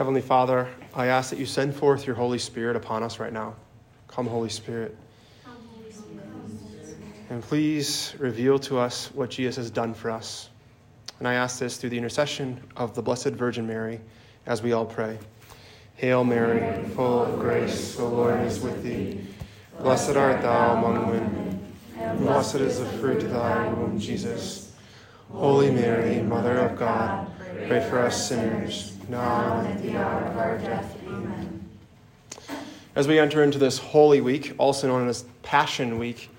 Heavenly Father, I ask that you send forth your Holy Spirit upon us right now. Come, Holy Spirit. And please reveal to us what Jesus has done for us. And I ask this through the intercession of the Blessed Virgin Mary as we all pray. Hail Mary, full of grace, the Lord is with thee. Blessed art thou among women, and blessed is the fruit of thy womb, Jesus. Holy Mary, Mother of God, pray for us sinners, now and at the hour of our death. Amen. As we enter into this Holy Week, also known as Passion Week,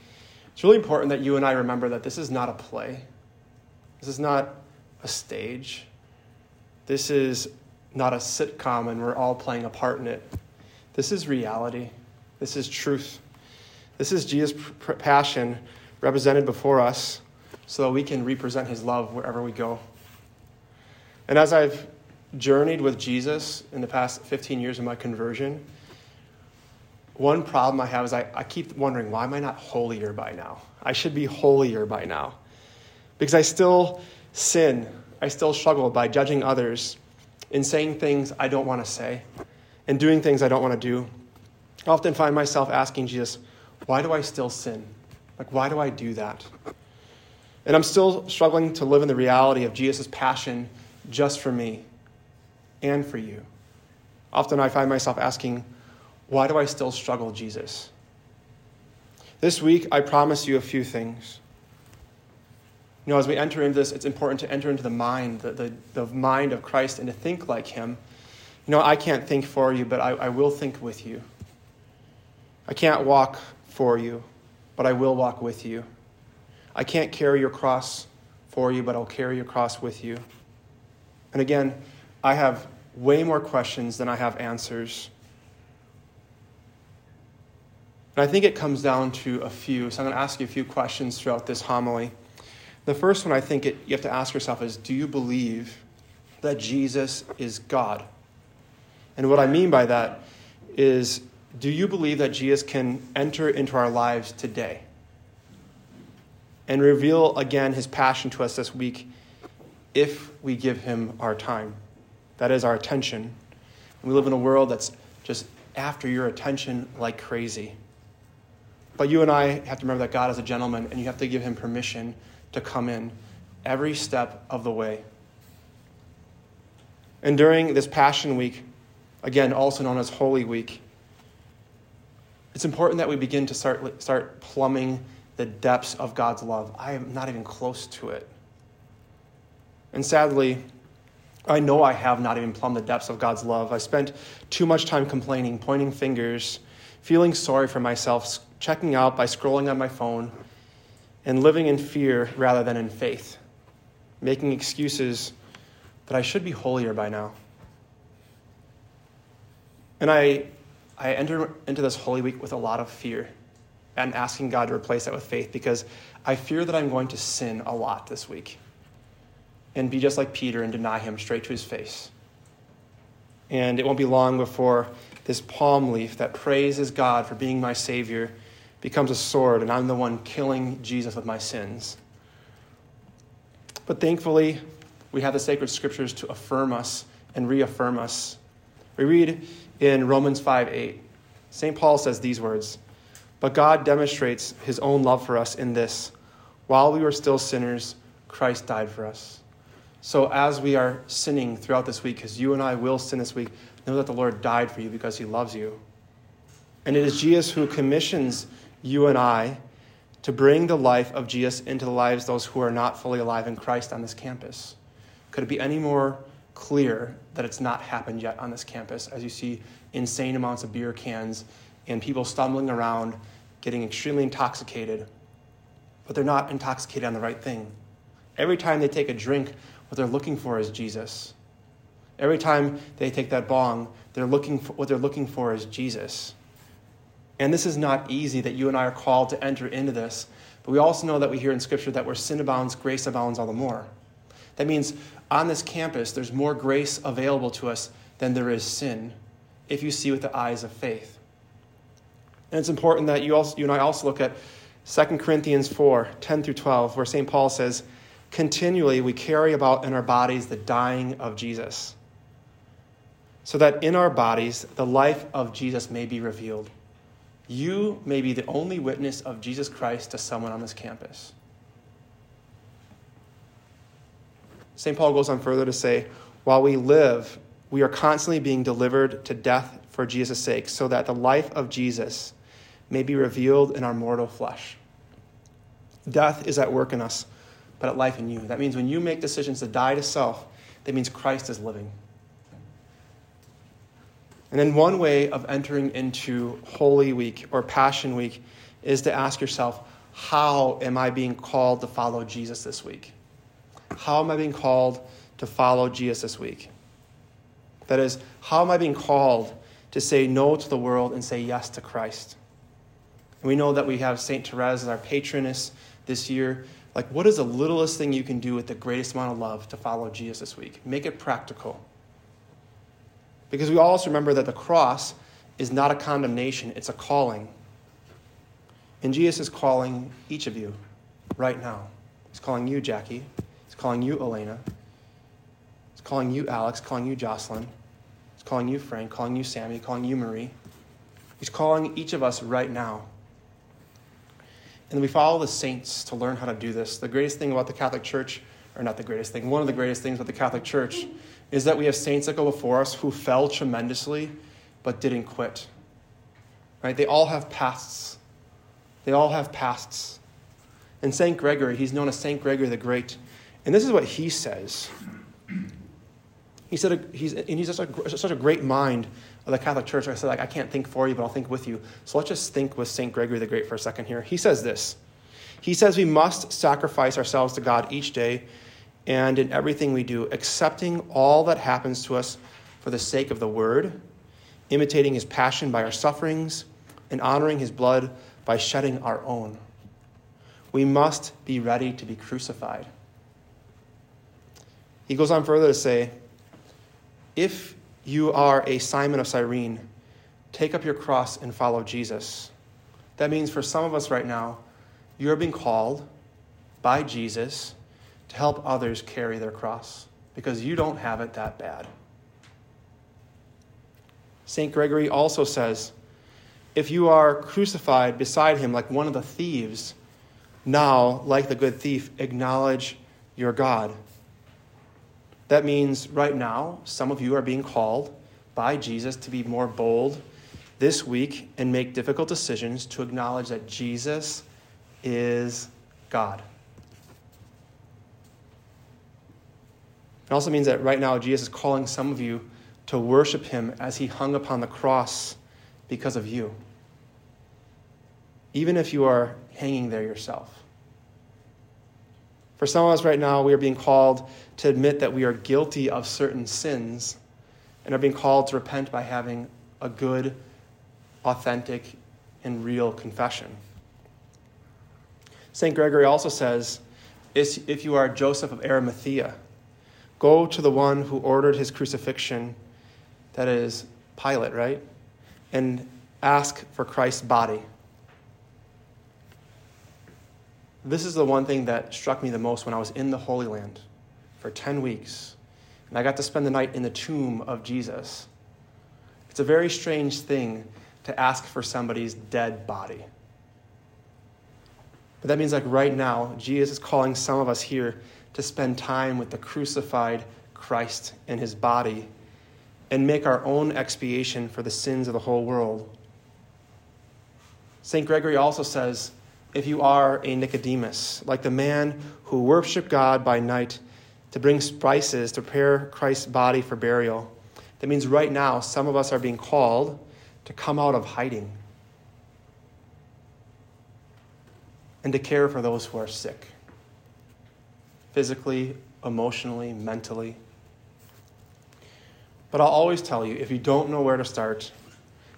it's really important that you and I remember that this is not a play. This is not a stage. This is not a sitcom and we're all playing a part in it. This is reality. This is truth. This is Jesus' passion represented before us so that we can represent his love wherever we go. And as I've journeyed with Jesus in the past 15 years of my conversion, one problem I have is I, I keep wondering, why am I not holier by now? I should be holier by now. Because I still sin. I still struggle by judging others in saying things I don't want to say and doing things I don't want to do. I often find myself asking Jesus, why do I still sin? Like, why do I do that? And I'm still struggling to live in the reality of Jesus' passion just for me and for you. Often I find myself asking, why do I still struggle, Jesus? This week, I promise you a few things. You know, as we enter into this, it's important to enter into the mind, the, the, the mind of Christ, and to think like Him. You know, I can't think for you, but I, I will think with you. I can't walk for you, but I will walk with you. I can't carry your cross for you, but I'll carry your cross with you. And again, I have way more questions than I have answers. And I think it comes down to a few. So I'm going to ask you a few questions throughout this homily. The first one I think it, you have to ask yourself is Do you believe that Jesus is God? And what I mean by that is Do you believe that Jesus can enter into our lives today and reveal again his passion to us this week if we give him our time? That is our attention. We live in a world that's just after your attention like crazy. But you and I have to remember that God is a gentleman and you have to give him permission to come in every step of the way. And during this Passion Week, again, also known as Holy Week, it's important that we begin to start, start plumbing the depths of God's love. I am not even close to it. And sadly, I know I have not even plumbed the depths of God's love. I spent too much time complaining, pointing fingers, feeling sorry for myself, checking out by scrolling on my phone, and living in fear rather than in faith, making excuses that I should be holier by now. And I, I enter into this Holy Week with a lot of fear and asking God to replace that with faith because I fear that I'm going to sin a lot this week and be just like Peter and deny him straight to his face. And it won't be long before this palm leaf that praises God for being my Savior becomes a sword, and I'm the one killing Jesus with my sins. But thankfully, we have the sacred scriptures to affirm us and reaffirm us. We read in Romans 5 8, St. Paul says these words But God demonstrates his own love for us in this while we were still sinners, Christ died for us. So, as we are sinning throughout this week, because you and I will sin this week, know that the Lord died for you because he loves you. And it is Jesus who commissions you and I, to bring the life of Jesus into the lives of those who are not fully alive in Christ on this campus. Could it be any more clear that it's not happened yet on this campus as you see insane amounts of beer cans and people stumbling around, getting extremely intoxicated, but they're not intoxicated on the right thing. Every time they take a drink, what they're looking for is Jesus. Every time they take that bong, they're looking for, what they're looking for is Jesus. And this is not easy that you and I are called to enter into this. But we also know that we hear in Scripture that where sin abounds, grace abounds all the more. That means on this campus, there's more grace available to us than there is sin if you see with the eyes of faith. And it's important that you, also, you and I also look at 2 Corinthians 4 10 through 12, where St. Paul says, Continually we carry about in our bodies the dying of Jesus so that in our bodies the life of Jesus may be revealed. You may be the only witness of Jesus Christ to someone on this campus. St. Paul goes on further to say, while we live, we are constantly being delivered to death for Jesus' sake, so that the life of Jesus may be revealed in our mortal flesh. Death is at work in us, but at life in you. That means when you make decisions to die to self, that means Christ is living. And then one way of entering into Holy Week or Passion Week is to ask yourself, how am I being called to follow Jesus this week? How am I being called to follow Jesus this week? That is, how am I being called to say no to the world and say yes to Christ? And we know that we have St. Therese as our patroness this year. Like, what is the littlest thing you can do with the greatest amount of love to follow Jesus this week? Make it practical. Because we also remember that the cross is not a condemnation, it's a calling. And Jesus is calling each of you right now. He's calling you, Jackie. He's calling you, Elena. He's calling you, Alex, calling you, Jocelyn. He's calling you, Frank, calling you, Sammy, calling you, Marie. He's calling each of us right now. And we follow the saints to learn how to do this. The greatest thing about the Catholic Church, or not the greatest thing, one of the greatest things about the Catholic Church is that we have saints that go before us who fell tremendously but didn't quit. Right? They all have pasts. They all have pasts. And St. Gregory, he's known as St. Gregory the Great. And this is what he says. He said, he's, and he's such a, such a great mind the Catholic Church. I said, like, I can't think for you, but I'll think with you. So let's just think with St. Gregory the Great for a second here. He says this He says, We must sacrifice ourselves to God each day and in everything we do, accepting all that happens to us for the sake of the Word, imitating His passion by our sufferings, and honoring His blood by shedding our own. We must be ready to be crucified. He goes on further to say, If you are a Simon of Cyrene, take up your cross and follow Jesus. That means for some of us right now, you're being called by Jesus to help others carry their cross because you don't have it that bad. St. Gregory also says if you are crucified beside him like one of the thieves, now, like the good thief, acknowledge your God. That means right now, some of you are being called by Jesus to be more bold this week and make difficult decisions to acknowledge that Jesus is God. It also means that right now, Jesus is calling some of you to worship him as he hung upon the cross because of you, even if you are hanging there yourself. For some of us right now, we are being called to admit that we are guilty of certain sins and are being called to repent by having a good, authentic, and real confession. St. Gregory also says if you are Joseph of Arimathea, Go to the one who ordered his crucifixion, that is Pilate, right? And ask for Christ's body. This is the one thing that struck me the most when I was in the Holy Land for 10 weeks. And I got to spend the night in the tomb of Jesus. It's a very strange thing to ask for somebody's dead body. But that means, like right now, Jesus is calling some of us here to spend time with the crucified Christ and his body and make our own expiation for the sins of the whole world. St. Gregory also says if you are a Nicodemus, like the man who worshiped God by night to bring spices to prepare Christ's body for burial, that means right now some of us are being called to come out of hiding and to care for those who are sick physically, emotionally, mentally. But I'll always tell you if you don't know where to start,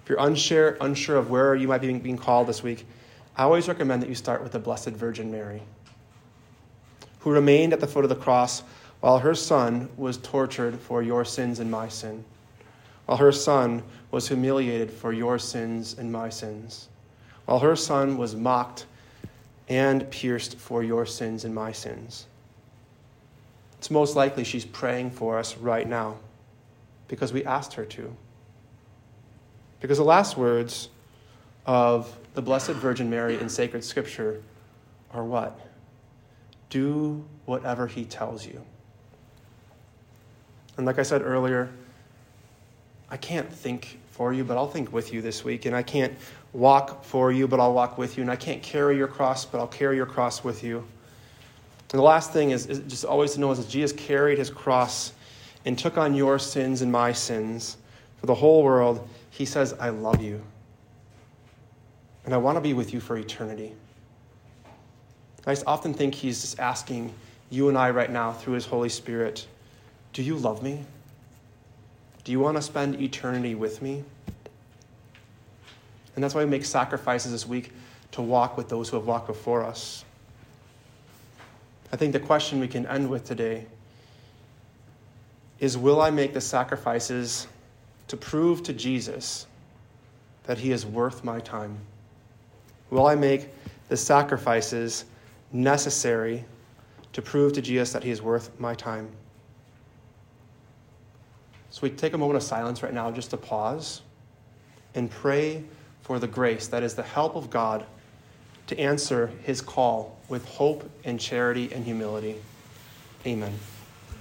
if you're unsure, unsure of where you might be being called this week, I always recommend that you start with the Blessed Virgin Mary, who remained at the foot of the cross while her son was tortured for your sins and my sin, while her son was humiliated for your sins and my sins, while her son was mocked and pierced for your sins and my sins it's most likely she's praying for us right now. because we asked her to. Because the last words of the Blessed Virgin Mary in sacred scripture are what? Do whatever he tells you. And like I said earlier, I can't think for you, but I'll think with you this week. And I can't walk for you, but I'll walk with you. And I can't carry your cross, but I'll carry your cross with you. And the last thing is, is just always to know is that Jesus carried his cross and took on your sins and my sins for the whole world. He says, I love you. And I want to be with you for eternity. I often think he's just asking you and I right now through his Holy Spirit, Do you love me? Do you want to spend eternity with me? And that's why we make sacrifices this week to walk with those who have walked before us. I think the question we can end with today is Will I make the sacrifices to prove to Jesus that he is worth my time? Will I make the sacrifices necessary to prove to Jesus that he is worth my time? So we take a moment of silence right now just to pause and pray for the grace that is the help of God to answer his call with hope and charity and humility. Amen.